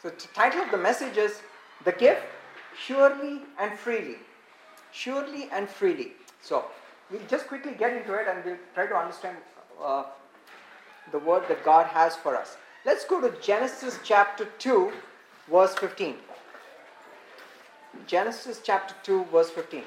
So, the title of the message is The Gift Surely and Freely. Surely and freely. So, we'll just quickly get into it and we'll try to understand uh, the word that God has for us. Let's go to Genesis chapter 2, verse 15. Genesis chapter 2, verse 15.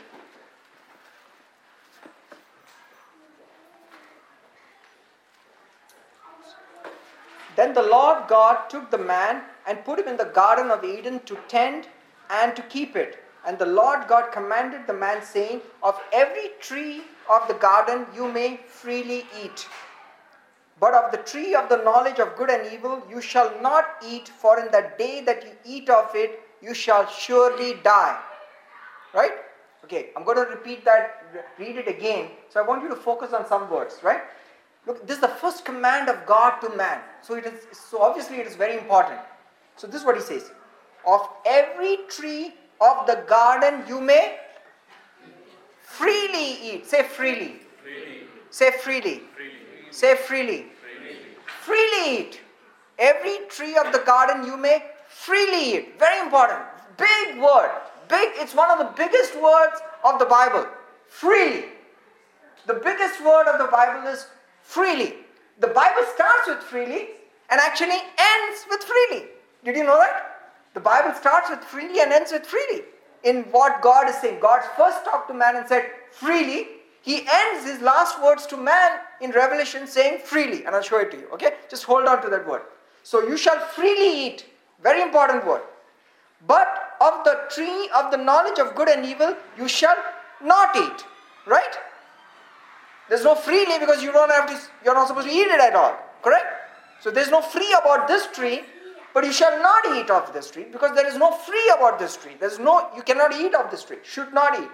Then the Lord God took the man and put him in the Garden of Eden to tend and to keep it. And the Lord God commanded the man, saying, Of every tree of the garden you may freely eat. But of the tree of the knowledge of good and evil you shall not eat, for in the day that you eat of it, you shall surely die. Right? Okay, I'm going to repeat that, read it again. So I want you to focus on some words, right? Look, this is the first command of God to man. So it is so obviously it is very important. So this is what he says. Of every tree of the garden you may freely eat. Say freely. freely, Say freely. freely, Say freely. freely, Freely eat. Every tree of the garden you may freely eat. Very important. Big word. Big, it's one of the biggest words of the Bible. Freely. The biggest word of the Bible is freely. The Bible starts with freely and actually ends with freely. Did you know that? The Bible starts with freely and ends with freely. In what God is saying. God first talked to man and said freely. He ends his last words to man in Revelation saying freely. And I'll show it to you. Okay? Just hold on to that word. So you shall freely eat. Very important word. But of the tree of the knowledge of good and evil you shall not eat. Right? There's no freely because you don't have to, you're not supposed to eat it at all. Correct? So there's no free about this tree, but you shall not eat of this tree because there is no free about this tree. There's no, you cannot eat of this tree. Should not eat.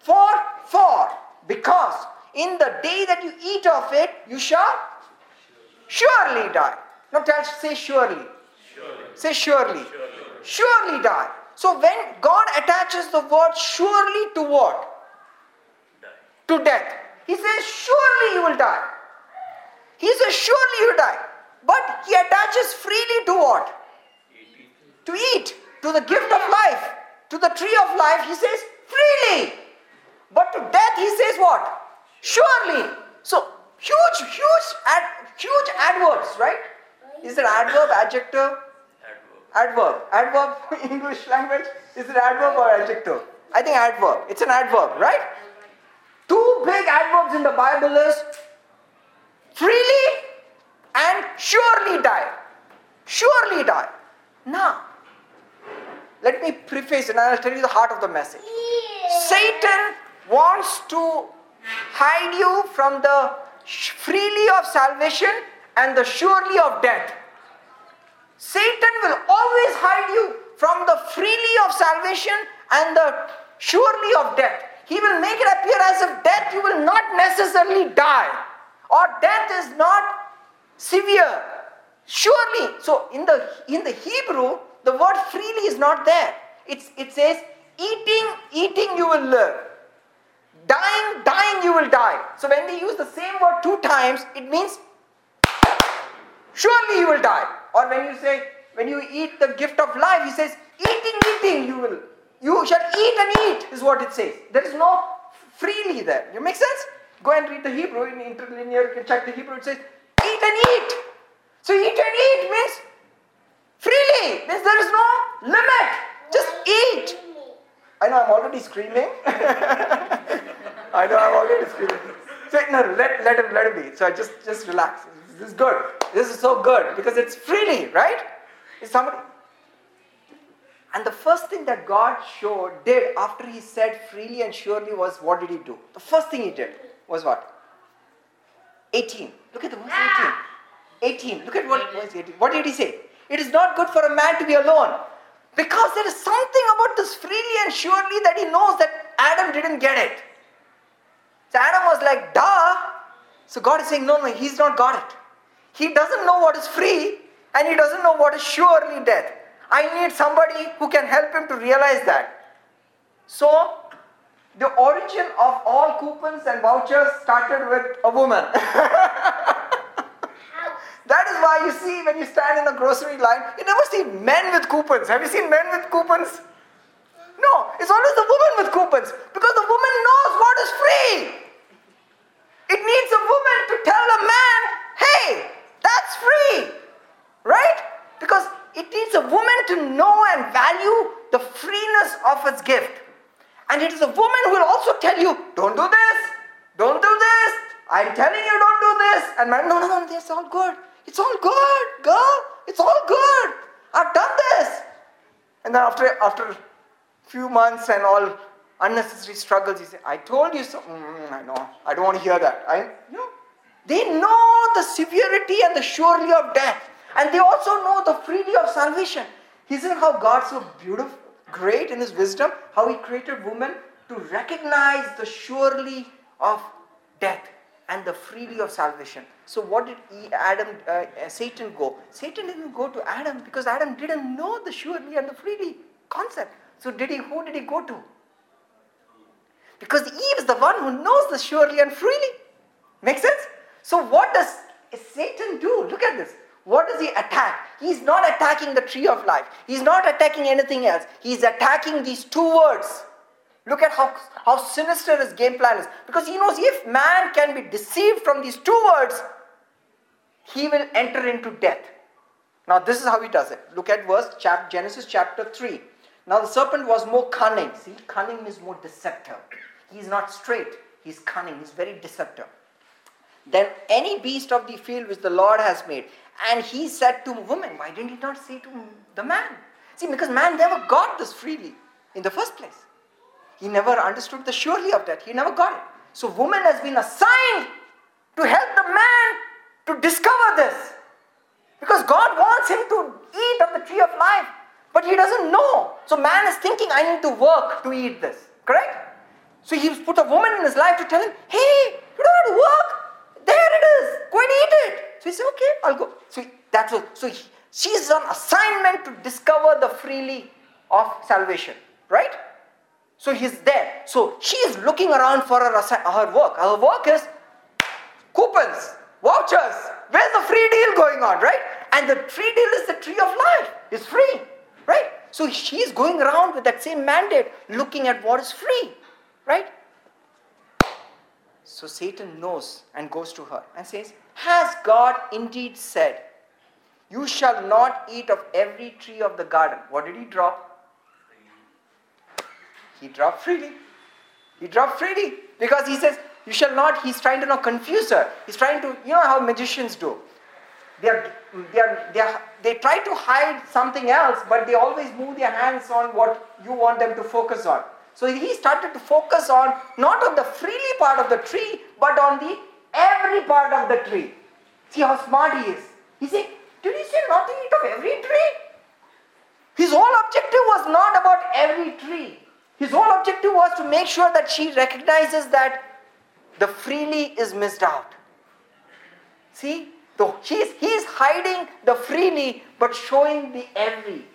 For, for, because in the day that you eat of it, you shall surely die. Now tell, say surely. surely, Say surely. surely, Surely die. So when God attaches the word surely to what? die, to death. He says, Surely you will die. He says, Surely you will die. But he attaches freely to what? To eat, to the gift of life, to the tree of life. He says, Freely. But to death, he says, What? Surely. So, huge, huge, ad, huge adverbs, right? Is it adverb, adjective? adverb, Adverb. Adverb, English language. Is it adverb or adjective? I think adverb. It's an adverb, right? Two big adverbs in the Bible is freely and surely die. Surely die. Now, let me preface and I'll tell you the heart of the message. Satan wants to hide you from the freely of salvation and the surely of death. Satan will always hide you from the freely of salvation and the surely of death. He will make it appear as if death you will not necessarily die or death is not severe. Surely, so in the in the Hebrew, the word freely is not there. It's it says eating, eating you will live. Dying, dying you will die. So when they use the same word two times, it means surely you will die. Or when you say, when you eat the gift of life, he says, eating, eating, you will. You shall eat and eat, is what it says. There is no freely there. You make sense? Go and read the Hebrew in interlinear, you can check the Hebrew, it says, and eat. So eat and eat means freely. Means there is no limit. Just eat. I know I'm already screaming. I know I'm already screaming. So, no, let, let him let him be. So I just just relax. This is good. This is so good because it's freely, right? It's somebody. And the first thing that God showed did after he said freely and surely was what did he do? The first thing he did was what? 18. Look at the verse 18. 18. Look at what verse 18. What did he say? It is not good for a man to be alone. Because there is something about this freely and surely that he knows that Adam didn't get it. So Adam was like, duh. So God is saying, no, no, he's not got it. He doesn't know what is free and he doesn't know what is surely death. I need somebody who can help him to realize that. So, the origin of all coupons and vouchers started with a woman. That is why you see when you stand in a grocery line, you never see men with coupons. Have you seen men with coupons? No, it's always the woman with coupons because the woman knows what is free. It needs a woman to tell a man, hey, that's free. Right? Because it needs a woman to know and value the freeness of its gift. And it is a woman who will also tell you, don't do this, don't do this, I'm telling you don't do this. And man, no, no, no, it's all good. It's all good, girl. It's all good. I've done this. And then after after few months and all unnecessary struggles, he said, I told you so. Mm, I know. I don't want to hear that. I no. They know the severity and the surely of death. And they also know the freely of salvation. Isn't how God so beautiful, great in his wisdom, how he created woman to recognize the surely of death and the freely of salvation. So what did Adam, uh, Satan go? Satan didn't go to Adam because Adam didn't know the surely and the freely concept. So did he? Who did he go to? Because Eve is the one who knows the surely and freely. Make sense? So what does Satan do? Look at this. What does he attack? He's not attacking the tree of life. He's not attacking anything else. He's attacking these two words. Look at how, how sinister his game plan is. Because he knows if man can be deceived from these two words, he will enter into death. Now, this is how he does it. Look at verse chap, Genesis chapter 3. Now, the serpent was more cunning. See, cunning is more deceptive. He's not straight, he's cunning, he's very deceptive. Then any beast of the field which the Lord has made. And he said to woman, Why didn't he not say to the man? See, because man never got this freely in the first place. He never understood the surely of that. He never got it. So woman has been assigned to help the man to discover this. Because God wants him to eat of the tree of life. But he doesn't know. So man is thinking, I need to work to eat this. Correct? So he's put a woman in his life to tell him, hey, you don't have to work. There it is. Go and eat it. So he said, okay, I'll go. So that's what, so he, she's on assignment to discover the freely of salvation. Right? So he's there. So she is looking around for her, her work. Her work is coupons, vouchers. Where's the free deal going on, right? And the free deal is the tree of life. It's free, right? So she's going around with that same mandate, looking at what is free, right? So Satan knows and goes to her and says, Has God indeed said, You shall not eat of every tree of the garden? What did he drop? He dropped freely. He dropped freely because he says, You shall not. He's trying to now confuse her. He's trying to, you know how magicians do. They, are, they, are, they, are, they try to hide something else, but they always move their hands on what you want them to focus on. So he started to focus on not on the freely part of the tree, but on the every part of the tree. See how smart he is. He said, Did he say not to eat of every tree? His whole objective was not about every tree. His whole objective was to make sure that she recognizes that the freely is missed out. See? So he's, he's hiding the freely but showing the every.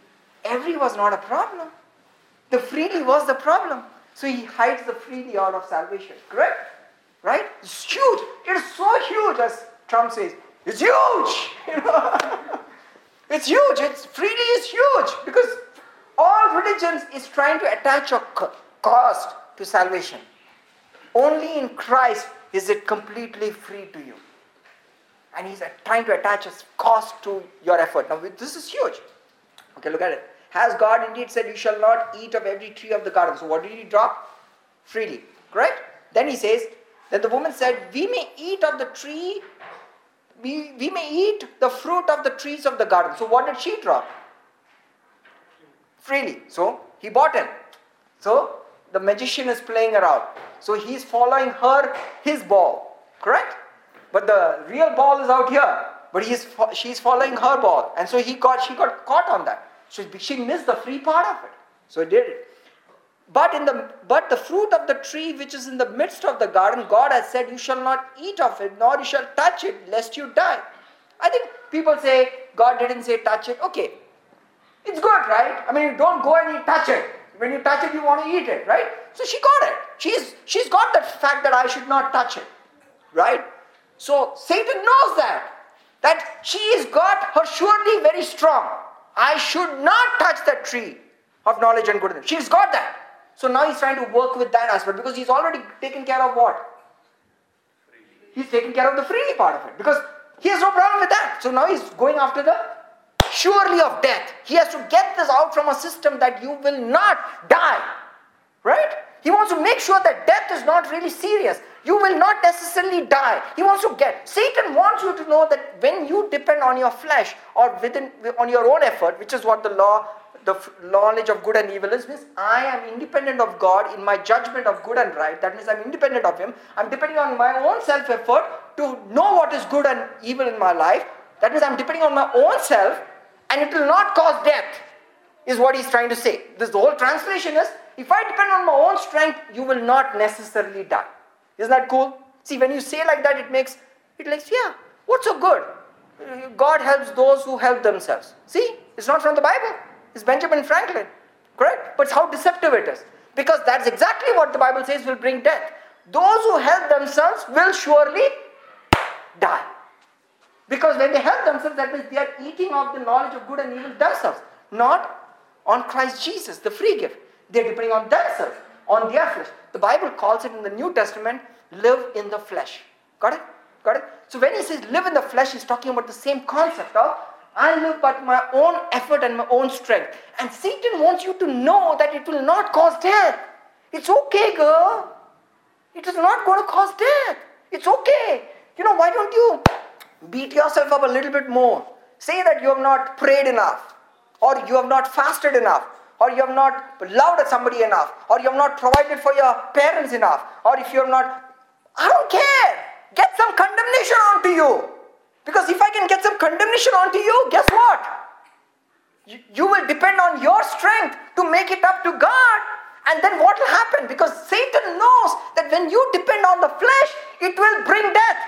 Every was not a problem. The freely was the problem. So he hides the freely out of salvation. Correct? Right? It's huge. It is so huge, as Trump says. It's huge. It's huge. It's freely is huge because all religions is trying to attach a cost to salvation. Only in Christ is it completely free to you. And he's trying to attach a cost to your effort. Now, this is huge. Okay, look at it. Has God indeed said, You shall not eat of every tree of the garden? So, what did he drop? Freely. Correct? Then he says, Then the woman said, We may eat of the tree, we, we may eat the fruit of the trees of the garden. So, what did she drop? freely. So he bought him. So the magician is playing around. So he's following her, his ball. Correct? But the real ball is out here. But he's, she's following her ball. And so he got, she got caught on that. So she missed the free part of it. So he did it. But in the but the fruit of the tree which is in the midst of the garden, God has said, You shall not eat of it, nor you shall touch it, lest you die. I think people say God didn't say touch it. Okay, it's good, right? I mean, you don't go and you touch it. When you touch it, you want to eat it, right? So she got it. She's, she's got the fact that I should not touch it, right? So Satan knows that. that she's got her surely very strong. I should not touch that tree of knowledge and goodness. She's got that. So now he's trying to work with that aspect because he's already taken care of what? He's taken care of the freely part of it because he has no problem with that. So now he's going after the surely of death. He has to get this out from a system that you will not die. Right? He wants to make sure that death is not really serious. You will not necessarily die. He wants to get. Satan wants you to know that when you depend on your flesh or within on your own effort, which is what the law the knowledge of good and evil is means I am independent of God in my judgment of good and right. That means I'm independent of Him. I'm depending on my own self effort to know what is good and evil in my life. That means I'm depending on my own self and it will not cause death, is what He's trying to say. This the whole translation is if I depend on my own strength, you will not necessarily die. Isn't that cool? See, when you say like that, it makes it like, yeah, what's so good? Uh, God helps those who help themselves. See, it's not from the Bible is Benjamin Franklin. Correct? But it's how deceptive it is. Because that's exactly what the Bible says will bring death. Those who help themselves will surely die. Because when they help themselves, that means they are eating of the knowledge of good and evil themselves, not on Christ Jesus, the free gift. They're depending on themselves, on their flesh. The Bible calls it in the New Testament, live in the flesh. Got it? Got it? So when he says live in the flesh, he's talking about the same concept of I live by my own effort and my own strength. And Satan wants you to know that it will not cause death. It's okay, girl. It is not going to cause death. It's okay. You know, why don't you beat yourself up a little bit more? Say that you have not prayed enough, or you have not fasted enough, or you have not loved somebody enough, or you have not provided for your parents enough, or if you have not, I don't care. Get some condemnation onto you. Because if I can get some condemnation onto you, guess what? You, you will depend on your strength to make it up to God. And then what will happen? Because Satan knows that when you depend on the flesh, it will bring death.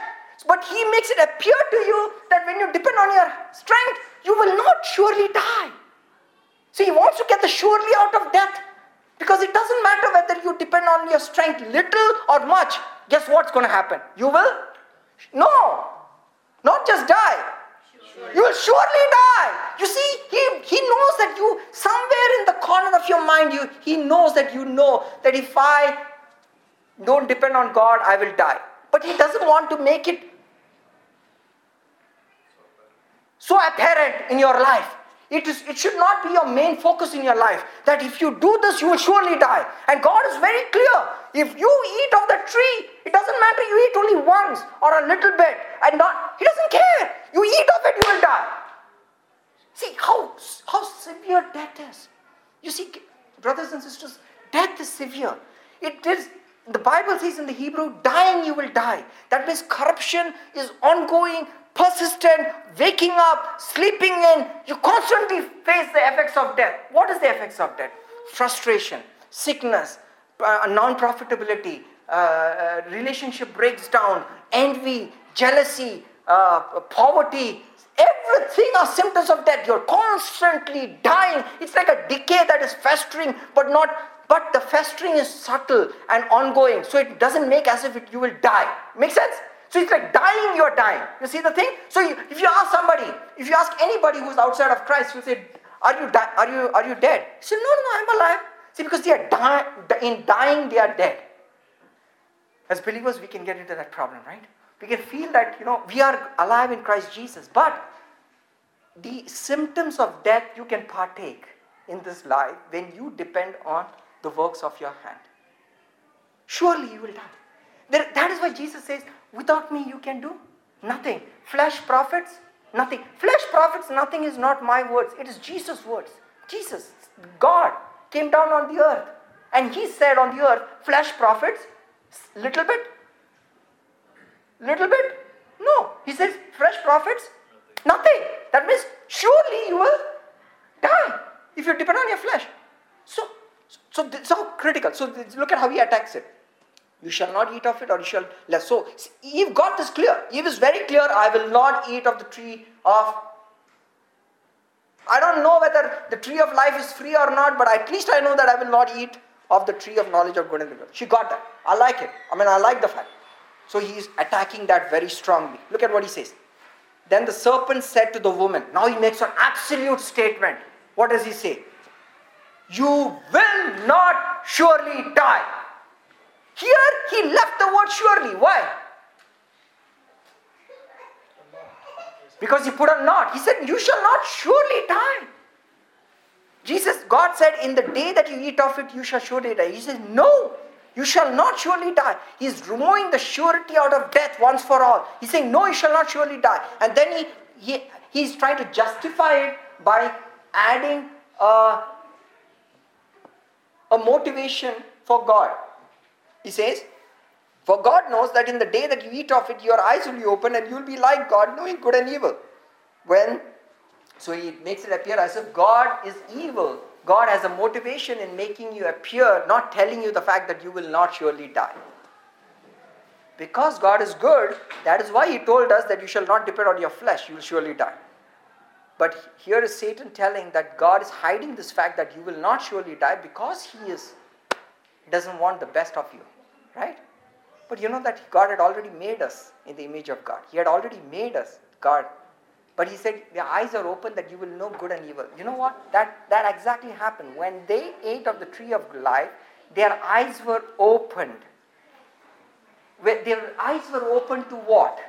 But he makes it appear to you that when you depend on your strength, you will not surely die. So he wants to get the surely out of death. Because it doesn't matter whether you depend on your strength little or much. Guess what's going to happen? You will? No. Not just die. You will surely die. You see, he, he knows that you, somewhere in the corner of your mind, you, he knows that you know that if I don't depend on God, I will die. But he doesn't want to make it so apparent in your life. It, is, it should not be your main focus in your life. That if you do this, you will surely die. And God is very clear. If you eat of the tree, it doesn't matter you eat only once or a little bit and not, He doesn't care. You eat of it, you will die. See how, how severe death is. You see, brothers and sisters, death is severe. It is the Bible says in the Hebrew, dying you will die. That means corruption is ongoing, persistent, waking up, sleeping in. You constantly face the effects of death. What is the effects of death? Frustration, sickness, uh, non-profitability, uh, uh, relationship breaks down, envy, jealousy, uh, poverty. Everything are symptoms of death. You're constantly dying. It's like a decay that is festering, but not but the festering is subtle and ongoing, so it doesn't make as if it, you will die. Make sense? So it's like dying, you're dying. You see the thing? So you, if you ask somebody, if you ask anybody who's outside of Christ, you say, "Are you di- are you are you dead?" He say, "No, no, I'm alive." See, because they are dying. In dying, they are dead. As believers, we can get into that problem, right? We can feel that you know we are alive in Christ Jesus, but the symptoms of death you can partake in this life when you depend on the works of your hand. Surely you will die. There, that is why Jesus says, without me you can do nothing. Flesh profits nothing. Flesh profits nothing is not my words, it is Jesus' words. Jesus, God, came down on the earth and he said on the earth, flesh profits little bit. Little bit? No. He says, flesh profits nothing. That means surely you will die if you depend on your flesh. So so so critical. So look at how he attacks it. You shall not eat of it, or you shall less. So Eve got this clear. Eve is very clear. I will not eat of the tree of. I don't know whether the tree of life is free or not, but at least I know that I will not eat of the tree of knowledge of good and evil. She got that. I like it. I mean, I like the fact. So he is attacking that very strongly. Look at what he says. Then the serpent said to the woman, now he makes an absolute statement. What does he say? You will not surely die. Here he left the word surely. Why? Because he put a not. He said, You shall not surely die. Jesus, God said, In the day that you eat of it, you shall surely die. He says, No, you shall not surely die. He's removing the surety out of death once for all. He's saying, No, you shall not surely die. And then he, he he's trying to justify it by adding a, a motivation for God. He says, For God knows that in the day that you eat of it, your eyes will be open and you'll be like God, knowing good and evil. When so he makes it appear as if God is evil. God has a motivation in making you appear, not telling you the fact that you will not surely die. Because God is good, that is why He told us that you shall not depend on your flesh, you will surely die. But here is Satan telling that God is hiding this fact that you will not surely die because He is doesn't want the best of you, right? But you know that God had already made us in the image of God. He had already made us God but he said, the eyes are open that you will know good and evil. You know what? That, that exactly happened. When they ate of the tree of life, their eyes were opened. Their eyes were opened to what?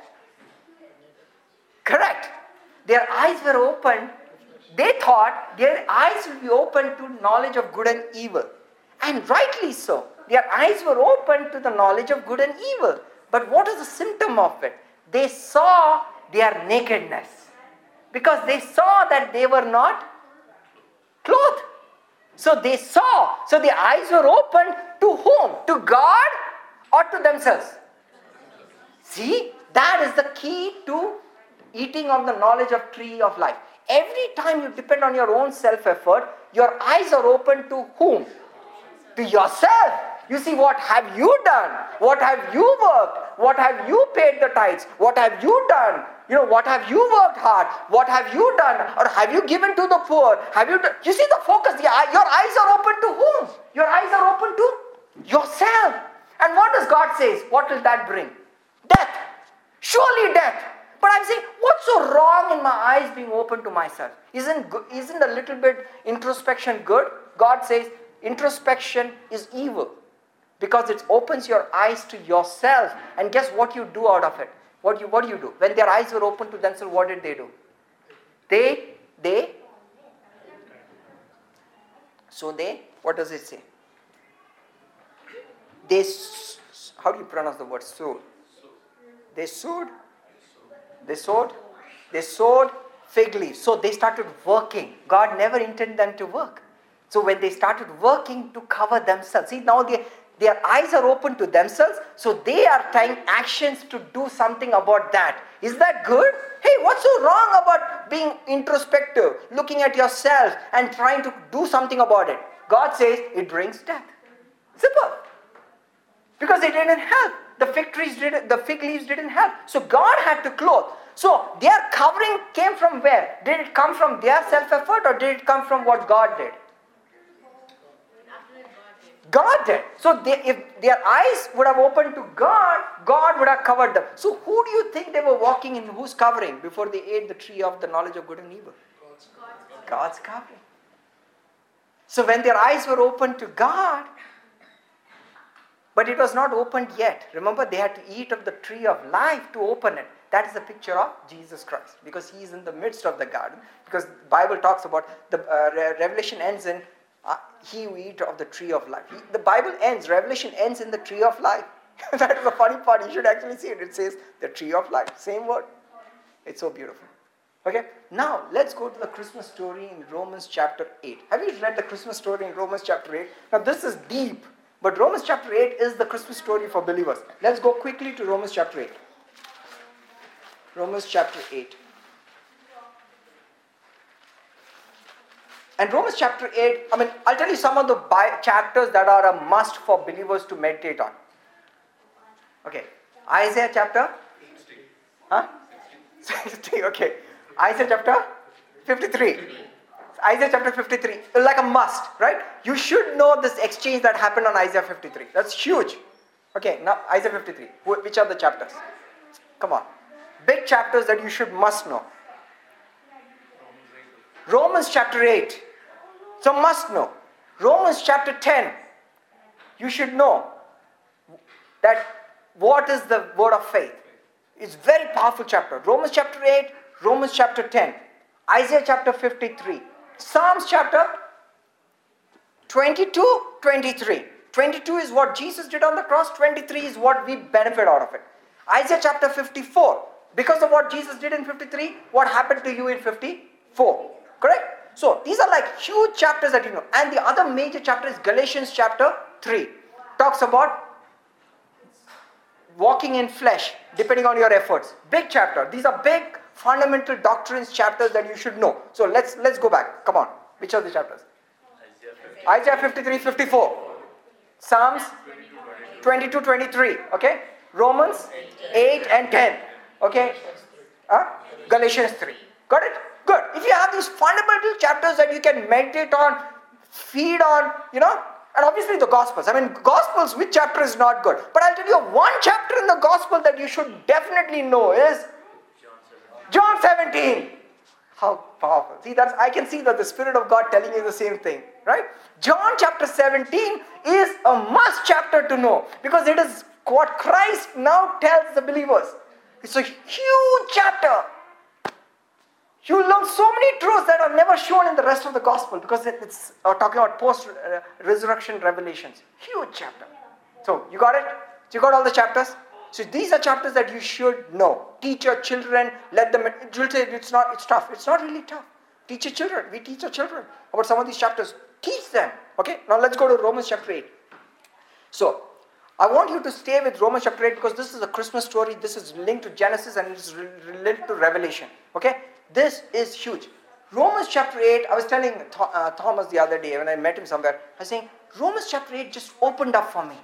Correct. Their eyes were opened. They thought their eyes will be open to knowledge of good and evil. And rightly so. Their eyes were open to the knowledge of good and evil. But what is the symptom of it? They saw their nakedness because they saw that they were not clothed. So they saw, so the eyes were opened to whom? To God or to themselves? See, that is the key to eating of the knowledge of tree of life. Every time you depend on your own self effort, your eyes are open to whom? To yourself. You see, what have you done? What have you worked? What have you paid the tithes? What have you done? You know, what have you worked hard? What have you done? Or have you given to the poor? Have you done? You see the focus. The, your eyes are open to whom? Your eyes are open to yourself. And what does God say? What will that bring? Death. Surely death. But I'm saying, what's so wrong in my eyes being open to myself? Isn't, isn't a little bit introspection good? God says introspection is evil because it opens your eyes to yourself. And guess what you do out of it? What, you, what do you do? When their eyes were open to themselves, what did they do? They, they, so they, what does it say? They, how do you pronounce the word sowed? They sowed, they sowed, they sowed fig leaves. So they started working. God never intended them to work. So when they started working to cover themselves, see now they, their eyes are open to themselves, so they are trying actions to do something about that. Is that good? Hey, what's so wrong about being introspective, looking at yourself and trying to do something about it? God says it brings death. Simple. Because it didn't help. The fig trees didn't, the fig leaves didn't help. So God had to clothe. So their covering came from where? Did it come from their self-effort or did it come from what God did? God did. So they, if their eyes would have opened to God, God would have covered them. So who do you think they were walking in? Who's covering before they ate the tree of the knowledge of good and evil? God's, God's covering. So when their eyes were opened to God, but it was not opened yet. Remember, they had to eat of the tree of life to open it. That is the picture of Jesus Christ because he is in the midst of the garden. Because the Bible talks about the uh, Revelation ends in uh, he who eat of the tree of life. He, the Bible ends, Revelation ends in the tree of life. that is the funny part. You should actually see it. It says the tree of life. Same word. It's so beautiful. Okay, now let's go to the Christmas story in Romans chapter 8. Have you read the Christmas story in Romans chapter 8? Now, this is deep, but Romans chapter 8 is the Christmas story for believers. Let's go quickly to Romans chapter 8. Romans chapter 8. And Romans chapter 8, I mean, I'll tell you some of the bi- chapters that are a must for believers to meditate on. Okay. Isaiah chapter? 60. Huh? 60, okay. Isaiah chapter 53. Isaiah chapter 53, like a must, right? You should know this exchange that happened on Isaiah 53. That's huge. Okay, now Isaiah 53. Which are the chapters? Come on. big chapters that you should must know. Romans chapter 8. So must know. Romans chapter 10. You should know that what is the word of faith. It's very powerful chapter. Romans chapter 8, Romans chapter 10, Isaiah chapter 53, Psalms chapter 22, 23. 22 is what Jesus did on the cross, 23 is what we benefit out of it. Isaiah chapter 54, because of what Jesus did in 53, what happened to you in 54? Correct? So these are like huge chapters that you know. And the other major chapter is Galatians chapter 3. Talks about walking in flesh, depending on your efforts. Big chapter. These are big fundamental doctrines chapters that you should know. So let's let's go back. Come on. Which are the chapters? Isaiah 50. 53, 54. Psalms 22, 23. Okay? Romans 8 and 10. Okay? Huh? Galatians 3. Got it? Good. If you have these fundamental chapters that you can meditate on, feed on, you know, and obviously the Gospels. I mean, Gospels, which chapter is not good? But I'll tell you one chapter in the Gospel that you should definitely know is John 17. How powerful. See, that's I can see that the Spirit of God telling you the same thing, right? John chapter 17 is a must chapter to know because it is what Christ now tells the believers. It's a huge chapter. You will learn so many truths that are never shown in the rest of the gospel because it's uh, talking about post uh, resurrection revelations. Huge chapter. So, you got it? So you got all the chapters? So these are chapters that you should know. Teach your children, let them you'll say it's not it's tough. It's not really tough. Teach your children. We teach our children about some of these chapters. Teach them. Okay? Now let's go to Romans chapter 8. So, I want you to stay with Romans chapter 8 because this is a Christmas story. This is linked to Genesis and it's re- related to Revelation. Okay? This is huge. Romans chapter 8, I was telling Tho- uh, Thomas the other day when I met him somewhere, I was saying, Romans chapter 8 just opened up for me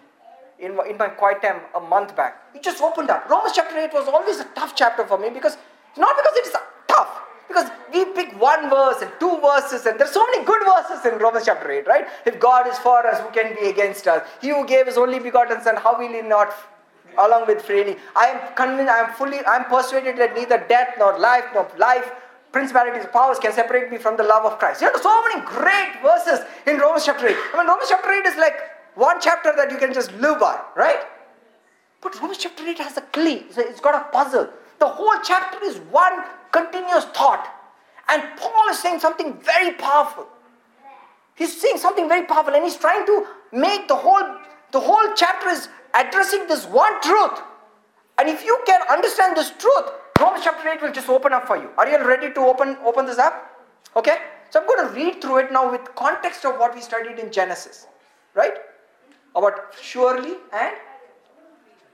in my, in my quiet time a month back. It just opened up. Romans chapter 8 was always a tough chapter for me because, it's not because it is tough, because we pick one verse and two verses, and there's so many good verses in Romans chapter 8, right? If God is for us, who can be against us? He who gave his only begotten Son, how will he not, along with freely? I am convinced, I am fully, I am persuaded that neither death nor life nor life, principalities, powers can separate me from the love of Christ. You know, so many great verses in Romans chapter 8. I mean, Romans chapter 8 is like one chapter that you can just live by, right? But Romans chapter 8 has a key. It's got a puzzle. The whole chapter is one continuous thought. And Paul is saying something very powerful. He's saying something very powerful and he's trying to make the whole the whole chapter is addressing this one truth. And if you can understand this truth, Romans chapter 8 will just open up for you. Are you ready to open open this up? Okay? So I'm going to read through it now with context of what we studied in Genesis. Right? About surely and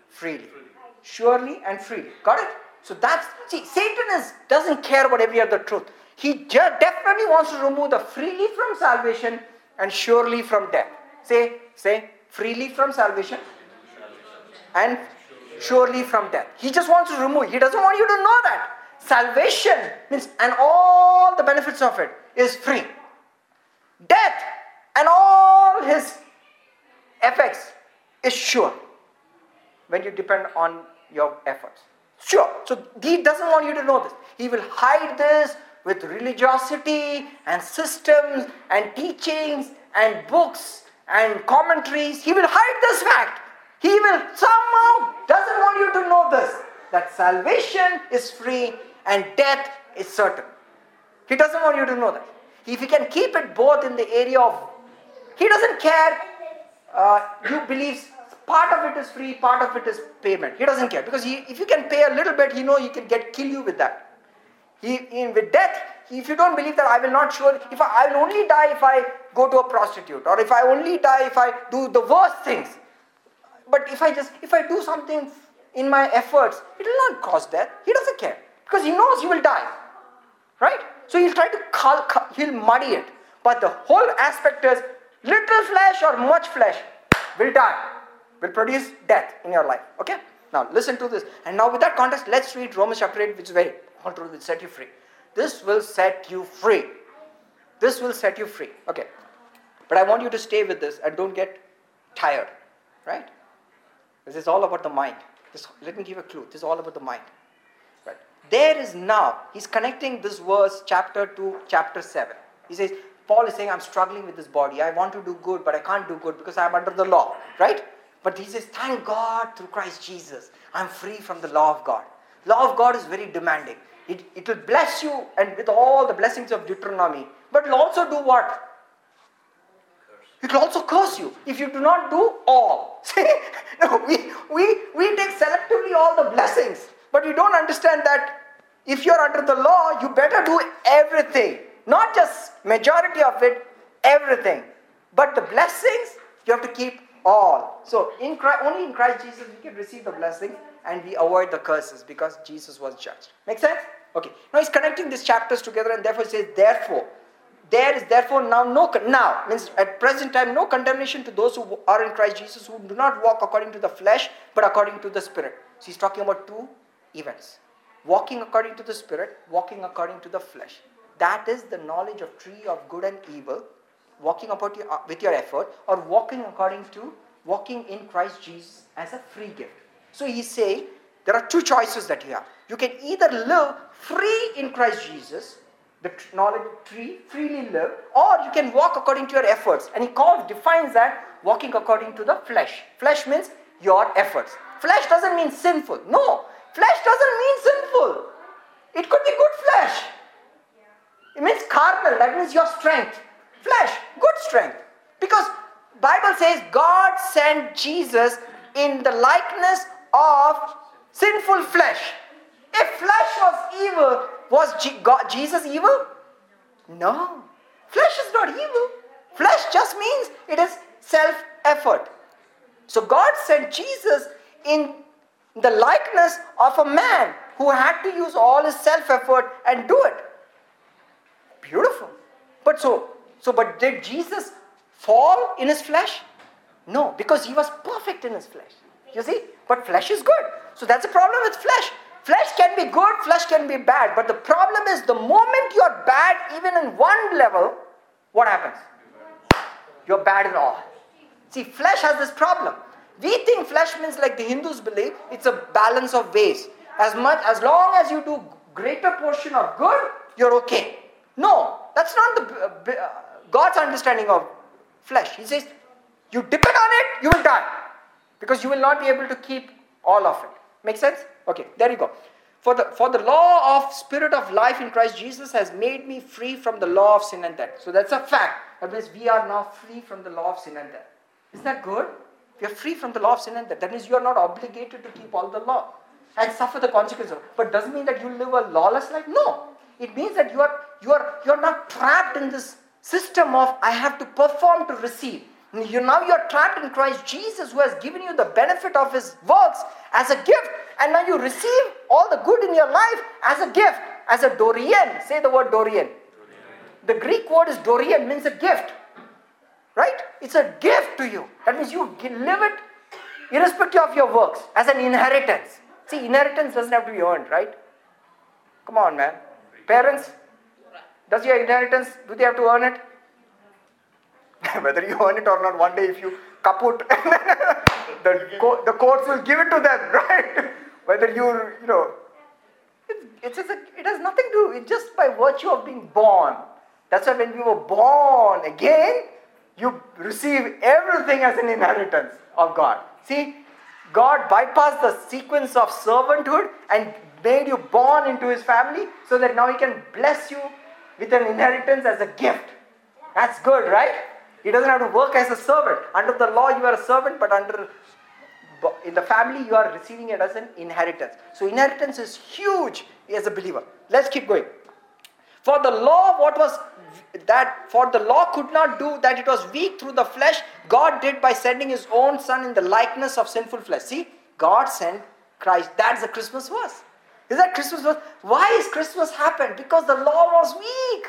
freely. Surely and freely. Got it? So that's see, Satan is doesn't care about every other truth. He definitely wants to remove the freely from salvation and surely from death. Say, say, freely from salvation and surely from death. He just wants to remove. He doesn't want you to know that. Salvation means and all the benefits of it is free. Death and all his effects is sure when you depend on your efforts. Sure. So he doesn't want you to know this. He will hide this with religiosity and systems and teachings and books and commentaries. He will hide this fact. He will somehow doesn't want you to know this that salvation is free and death is certain. He doesn't want you to know that. If he can keep it both in the area of, he doesn't care. Uh, you believe part of it is free, part of it is payment. He doesn't care because he, if you can pay a little bit, he know he can get kill you with that. He in with death. If you don't believe that, I will not sure. If I, I will only die if I go to a prostitute, or if I only die if I do the worst things. But if I just if I do something in my efforts, it will not cause death. He doesn't care because he knows he will die, right? So he'll try to cull, he'll muddy it. But the whole aspect is little flesh or much flesh will die, will produce death in your life. Okay? Now listen to this. And now with that context, let's read Romans chapter 8, which is very truth will set you free. This will set you free. This will set you free. Okay. But I want you to stay with this and don't get tired. Right? This is all about the mind. This, let me give a clue. This is all about the mind. Right. there is now, he's connecting this verse, chapter 2, chapter 7. He says, Paul is saying, I'm struggling with this body. I want to do good, but I can't do good because I'm under the law, right? But he says, Thank God through Christ Jesus, I'm free from the law of God. Law of God is very demanding. It, it will bless you and with all the blessings of Deuteronomy, but it will also do what? It will also curse you if you do not do all. See, no, we, we, we take selectively all the blessings, but we don't understand that if you're under the law, you better do everything. Not just majority of it, everything. But the blessings, you have to keep all. So in Christ, only in Christ Jesus we can receive the blessings and we avoid the curses because Jesus was judged. Make sense? Okay. Now he's connecting these chapters together and therefore he says, therefore, there is therefore now no now means at present time no condemnation to those who are in Christ Jesus who do not walk according to the flesh but according to the spirit. So he's talking about two events. Walking according to the spirit, walking according to the flesh. That is the knowledge of tree of good and evil, walking about your, uh, with your effort, or walking according to walking in Christ Jesus as a free gift. So he's saying there are two choices that you have. You can either live free in Christ Jesus, the knowledge tree, freely live, or you can walk according to your efforts. And he calls, defines that walking according to the flesh. Flesh means your efforts. Flesh doesn't mean sinful. No, flesh doesn't mean sinful. It could be good flesh. It means carnal, that means your strength. Flesh, good strength. Because Bible says God sent Jesus in the likeness of sinful flesh. If flesh was evil, was God, Jesus evil? No. Flesh is not evil. Flesh just means it is self effort. So God sent Jesus in the likeness of a man who had to use all his self effort and do it. Beautiful. But so, so but did Jesus fall in his flesh? No, because he was perfect in his flesh. You see? But flesh is good. So that's the problem with flesh. Flesh can be good, flesh can be bad. But the problem is the moment you're bad, even in one level, what happens? You're bad in all. See, flesh has this problem. We think flesh means like the Hindus believe, it's a balance of ways. As much as long as you do greater portion of good, you're okay. No, that's not the uh, God's understanding of flesh. He says, you depend on it, you will die. Because you will not be able to keep all of it. Make sense? Okay, there you go. For the, for the law of spirit of life in Christ Jesus has made me free from the law of sin and death. So that's a fact. That means we are now free from the law of sin and death. Isn't that good? We are free from the law of sin and death. That means you are not obligated to keep all the law and suffer the consequences. But doesn't mean that you live a lawless life. No. It means that you are you are you are not trapped in this system of I have to perform to receive. You now you are trapped in Christ Jesus, who has given you the benefit of His works as a gift, and now you receive all the good in your life as a gift, as a dorean. Say the word dorean. The Greek word is dorean, means a gift. Right? It's a gift to you. That means you live it irrespective of your works as an inheritance. See, inheritance doesn't have to be earned, right? Come on, man. Parents, does your inheritance, do they have to earn it? Whether you earn it or not, one day if you kaput, the, co- the courts will give it to them, right? Whether you, you know, it, it's a, it has nothing to do, just by virtue of being born. That's why when we were born again, you receive everything as an inheritance of God. See, God bypassed the sequence of servanthood and made you born into his family so that now he can bless you with an inheritance as a gift. That's good, right? He doesn't have to work as a servant. Under the law, you are a servant, but under in the family, you are receiving it as an inheritance. So inheritance is huge as a believer. Let's keep going. For the law, what was that for the law could not do that it was weak through the flesh, God did by sending his own son in the likeness of sinful flesh. See, God sent Christ. That's the Christmas verse. Is that Christmas verse? Why is Christmas happened? Because the law was weak.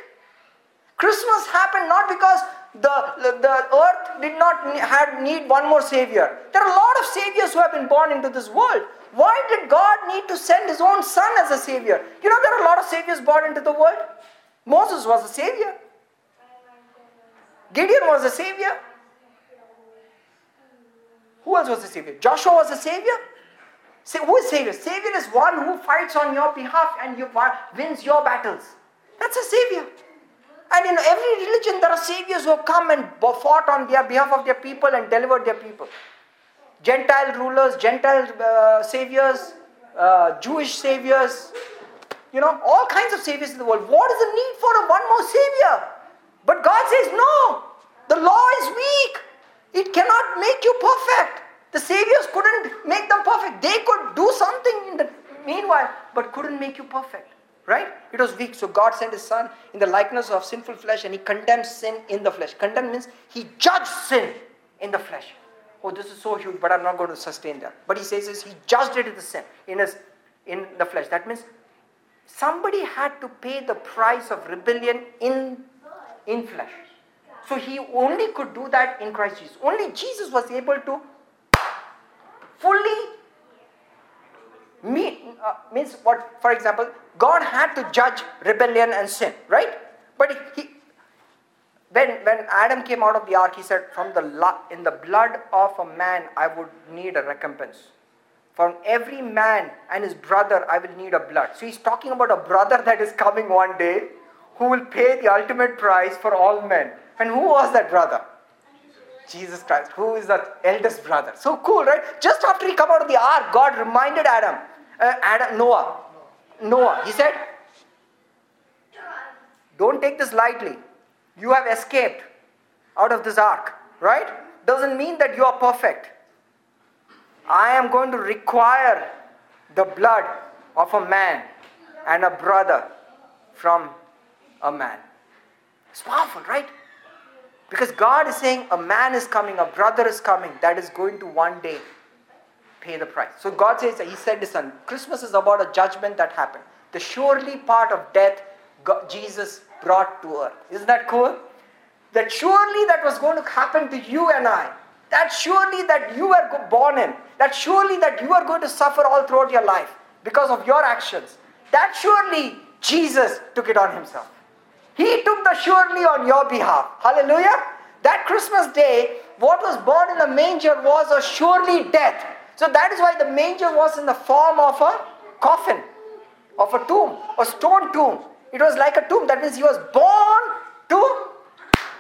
Christmas happened not because the, the earth did not have need one more savior. There are a lot of saviors who have been born into this world. Why did God need to send his own son as a savior? You know, there are a lot of saviors born into the world. Moses was a savior. Gideon was a savior. Who else was a savior? Joshua was a savior. Say, who is Savior? Savior is one who fights on your behalf and you wins your battles. That's a Savior. And in every religion, there are saviors who have come and fought on their behalf of their people and delivered their people. Gentile rulers, Gentile uh, saviors, uh, Jewish saviors, you know, all kinds of saviors in the world. What is the need for one more savior? But God says, no, the law is weak. It cannot make you perfect. The saviors couldn't make them perfect. They could do something in the meanwhile, but couldn't make you perfect. Right? It was weak. So God sent his son in the likeness of sinful flesh and he condemned sin in the flesh. Condemn means he judged sin in the flesh. Oh, this is so huge, but I'm not going to sustain that. But he says is he judged it in the sin, in his in the flesh. That means somebody had to pay the price of rebellion in in flesh. So he only could do that in Christ Jesus. Only Jesus was able to fully meet uh, means what for example god had to judge rebellion and sin right? But he when when adam came out of the ark he said from the in the blood of a man i would need a recompense. From every man and his brother i will need a blood. So he's talking about a brother that is coming one day who will pay the ultimate price for all men. And who was that brother? Jesus Christ, who is the eldest brother. So cool, right? Just after he come out of the ark, God reminded Adam, uh, Adam, Noah, Noah. He said, "Don't take this lightly. You have escaped out of this ark, right? Doesn't mean that you are perfect. I am going to require the blood of a man and a brother from a man. It's powerful, right? Because God is saying a man is coming, a brother is coming that is going to one day pay the price. So God says, He said son, Christmas is about a judgment that happened. The surely part of death God, Jesus brought to earth. Isn't that cool? That surely that was going to happen to you and I. That surely that you were born in. That surely that you are going to suffer all throughout your life because of your actions. That surely Jesus took it on himself. He took the surely on your behalf. Hallelujah. That Christmas day, what was born in the manger was a surely death. So that is why the manger was in the form of a coffin, of a tomb, a stone tomb. It was like a tomb. That means he was born to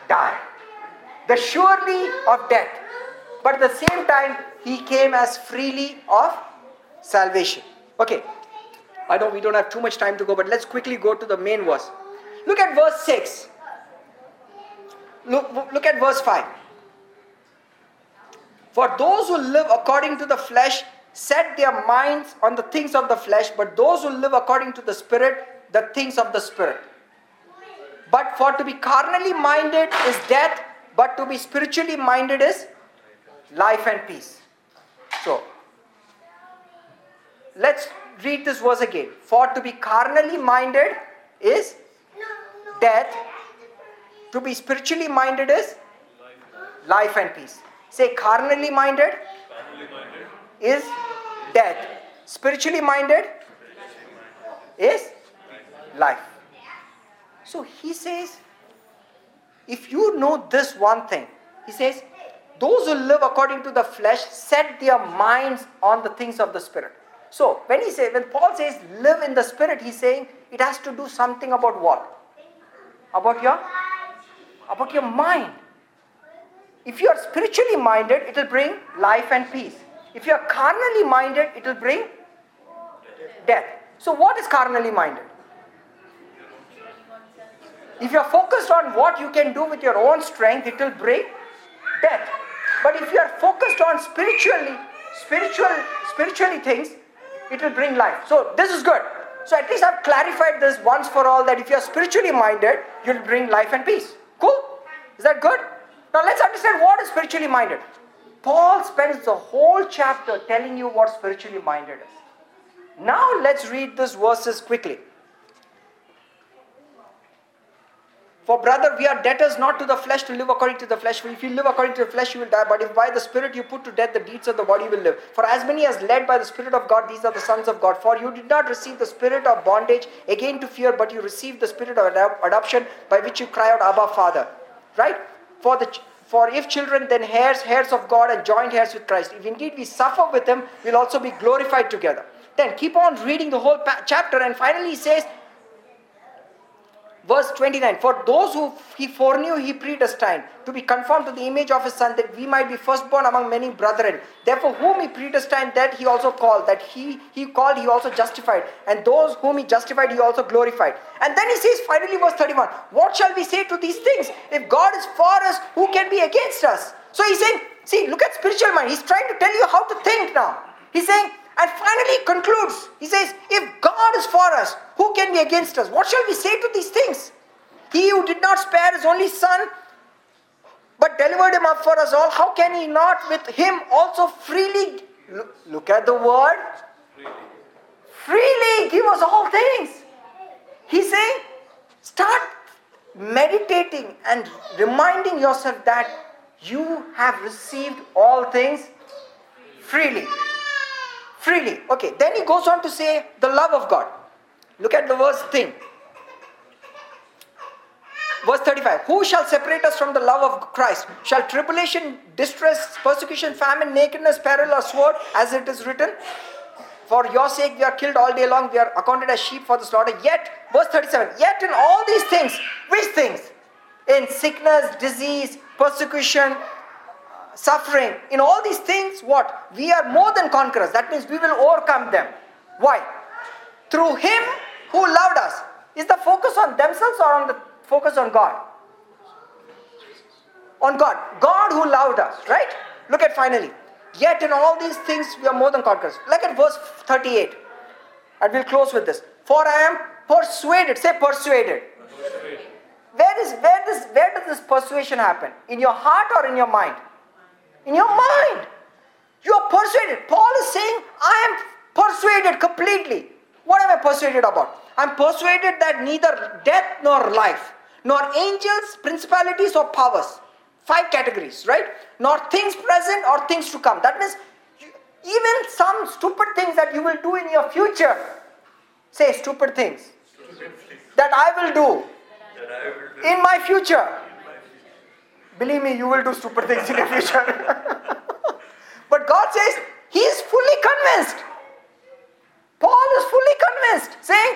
die. The surely of death. But at the same time, he came as freely of salvation. Okay. I know we don't have too much time to go, but let's quickly go to the main verse. Look at verse 6. Look, look at verse 5. For those who live according to the flesh set their minds on the things of the flesh, but those who live according to the Spirit, the things of the Spirit. But for to be carnally minded is death, but to be spiritually minded is life and peace. So, let's read this verse again. For to be carnally minded is death, to be spiritually minded is life and peace. Say, carnally minded is death, spiritually minded is life. So he says, if you know this one thing, he says, those who live according to the flesh set their minds on the things of the spirit. So when he says, when Paul says live in the spirit, he's saying it has to do something about what? About your about your mind. If you are spiritually minded, it will bring life and peace. If you are carnally minded, it will bring death. So what is carnally minded? If you are focused on what you can do with your own strength, it will bring death. But if you are focused on spiritually, spiritual, spiritually things, it will bring life. So this is good. So at least I've clarified this once for all that if you are spiritually minded, you'll bring life and peace. Cool? Is that good? Now let's understand what is spiritually minded. Paul spends the whole chapter telling you what spiritually minded is. Now let's read these verses quickly. For brother, we are debtors not to the flesh to live according to the flesh. If you live according to the flesh, you will die. But if by the Spirit you put to death the deeds of the body, you will live. For as many as led by the Spirit of God, these are the sons of God. For you did not receive the spirit of bondage again to fear, but you received the spirit of adoption by which you cry out, Abba, Father. Right? For the For if children, then heirs, heirs of God, and joint heirs with Christ. If indeed we suffer with him, we'll also be glorified together. Then keep on reading the whole pa- chapter, and finally he says, Verse 29 For those who he foreknew, he predestined to be conformed to the image of his son, that we might be firstborn among many brethren. Therefore, whom he predestined, that he also called. That he, he called, he also justified. And those whom he justified, he also glorified. And then he says, finally, verse 31 What shall we say to these things? If God is for us, who can be against us? So he's saying, See, look at spiritual mind. He's trying to tell you how to think now. He's saying, and finally concludes. He says, If God is for us, against us? What shall we say to these things? He who did not spare his only son, but delivered him up for us all, how can he not with him also freely look, at the word? Freely give us all things. He's saying, start meditating and reminding yourself that you have received all things freely. Freely. Okay, then he goes on to say the love of God. Look at the verse thing. Verse 35 Who shall separate us from the love of Christ? Shall tribulation, distress, persecution, famine, nakedness, peril, or sword, as it is written? For your sake we are killed all day long, we are accounted as sheep for the slaughter. Yet, verse 37 Yet in all these things, which things? In sickness, disease, persecution, suffering, in all these things, what? We are more than conquerors. That means we will overcome them. Why? Through Him who loved us. Is the focus on themselves or on the focus on God? On God. God who loved us, right? Look at finally. Yet in all these things we are more than conquerors. Look at verse 38. And we'll close with this. For I am persuaded. Say persuaded. Where is where does where does this persuasion happen? In your heart or in your mind? In your mind. You are persuaded. Paul is saying, I am persuaded completely. What am I persuaded about? I'm persuaded that neither death nor life, nor angels, principalities, or powers. Five categories, right? Nor things present or things to come. That means even some stupid things that you will do in your future. Say stupid things. That I will do in my future. Believe me, you will do stupid things in your future. but God says He is fully convinced. Paul is fully convinced, saying,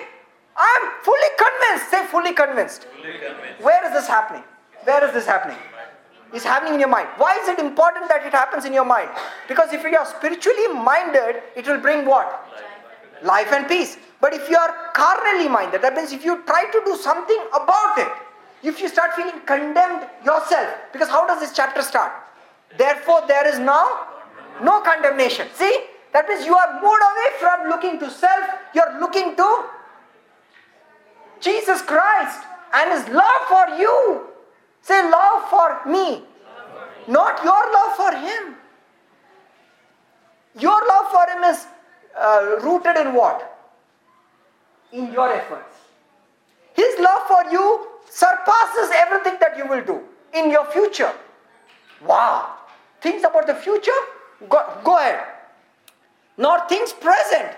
I am fully convinced. Say, fully convinced. fully convinced. Where is this happening? Where is this happening? It's happening in your mind. Why is it important that it happens in your mind? Because if you are spiritually minded, it will bring what? Life and peace. But if you are carnally minded, that means if you try to do something about it, if you start feeling condemned yourself, because how does this chapter start? Therefore, there is now no condemnation. See? That means you are moved away from looking to self, you're looking to Jesus Christ and His love for you. Say, love for me, not your love for Him. Your love for Him is uh, rooted in what? In your efforts. His love for you surpasses everything that you will do in your future. Wow. Things about the future? Go, go ahead. Nor things present.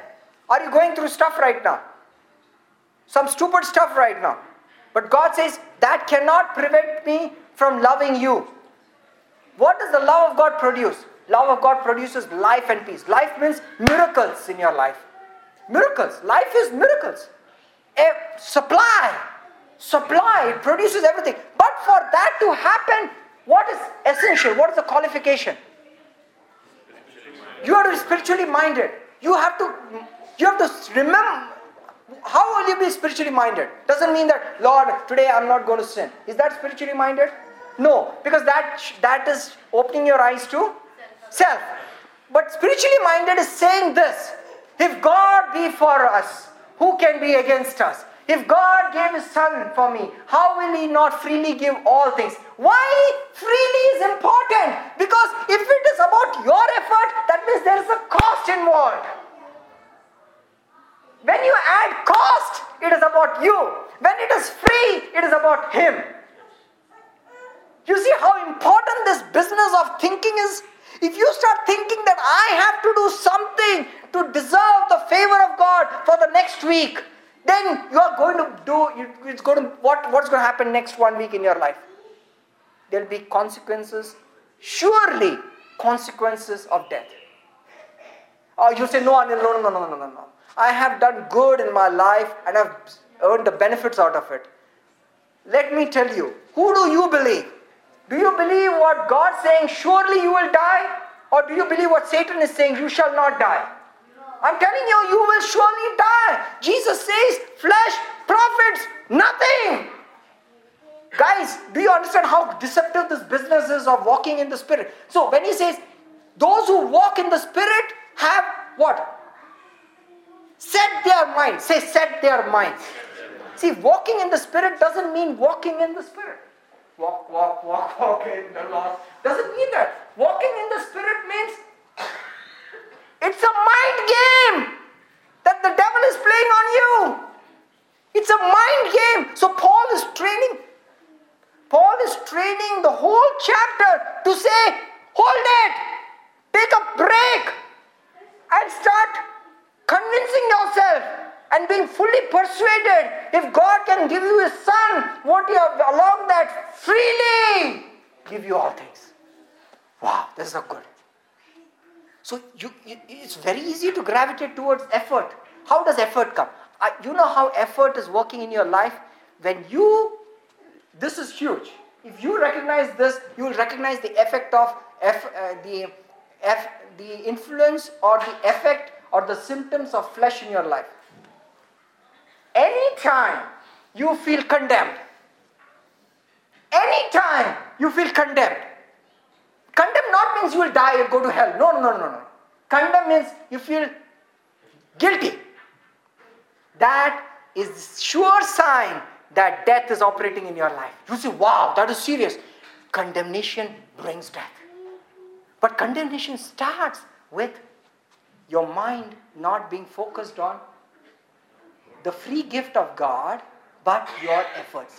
Are you going through stuff right now? Some stupid stuff right now. But God says that cannot prevent me from loving you. What does the love of God produce? Love of God produces life and peace. Life means miracles in your life. Miracles. Life is miracles. A supply. Supply. It produces everything. But for that to happen, what is essential? What is the qualification? You are spiritually minded. You have to you have to remember how will you be spiritually minded? Doesn't mean that Lord, today I'm not going to sin. Is that spiritually minded? No, because that that is opening your eyes to self. But spiritually minded is saying this: If God be for us, who can be against us? If God gave His Son for me, how will He not freely give all things? Why freely is important? Because if it is about your effort, that means there is a cost involved. When you add cost, it is about you. When it is free, it is about Him. You see how important this business of thinking is? If you start thinking that I have to do something to deserve the favor of God for the next week, then you are going to do it's going to what what's going to happen next one week in your life? there will be consequences, surely consequences of death. Oh, or you say, no, Anil, no, no, no, no, no, no. I have done good in my life and I've earned the benefits out of it. Let me tell you, who do you believe? Do you believe what God is saying, surely you will die? Or do you believe what Satan is saying, you shall not die? I'm telling you, you will surely die. Jesus says, flesh profits nothing. Guys, do you understand how deceptive this business is of walking in the Spirit? So when he says, those who walk in the Spirit have what? Set their minds. Say, set their minds. See, walking in the Spirit doesn't mean walking in the Spirit. Walk, walk, walk, walk in the Lord. Doesn't mean that. Walking in the Spirit means it's a mind game that the devil is playing on you. It's a mind game. So Paul is training. Paul is training the whole chapter to say, hold it, take a break, and start convincing yourself and being fully persuaded if God can give you His Son, what you have along that freely give you all things. Wow, this is so good. So you, it's very easy to gravitate towards effort. How does effort come? Uh, you know how effort is working in your life? When you, this is huge. If you recognize this, you will recognize the effect of F, uh, the, F, the influence or the effect or the symptoms of flesh in your life. Anytime you feel condemned, anytime you feel condemned, condemned not means you will die and go to hell. No, no, no, no, Condemned means you feel guilty. That is the sure sign that death is operating in your life. You say, wow, that is serious. Condemnation brings death. But condemnation starts with your mind not being focused on the free gift of God, but your efforts.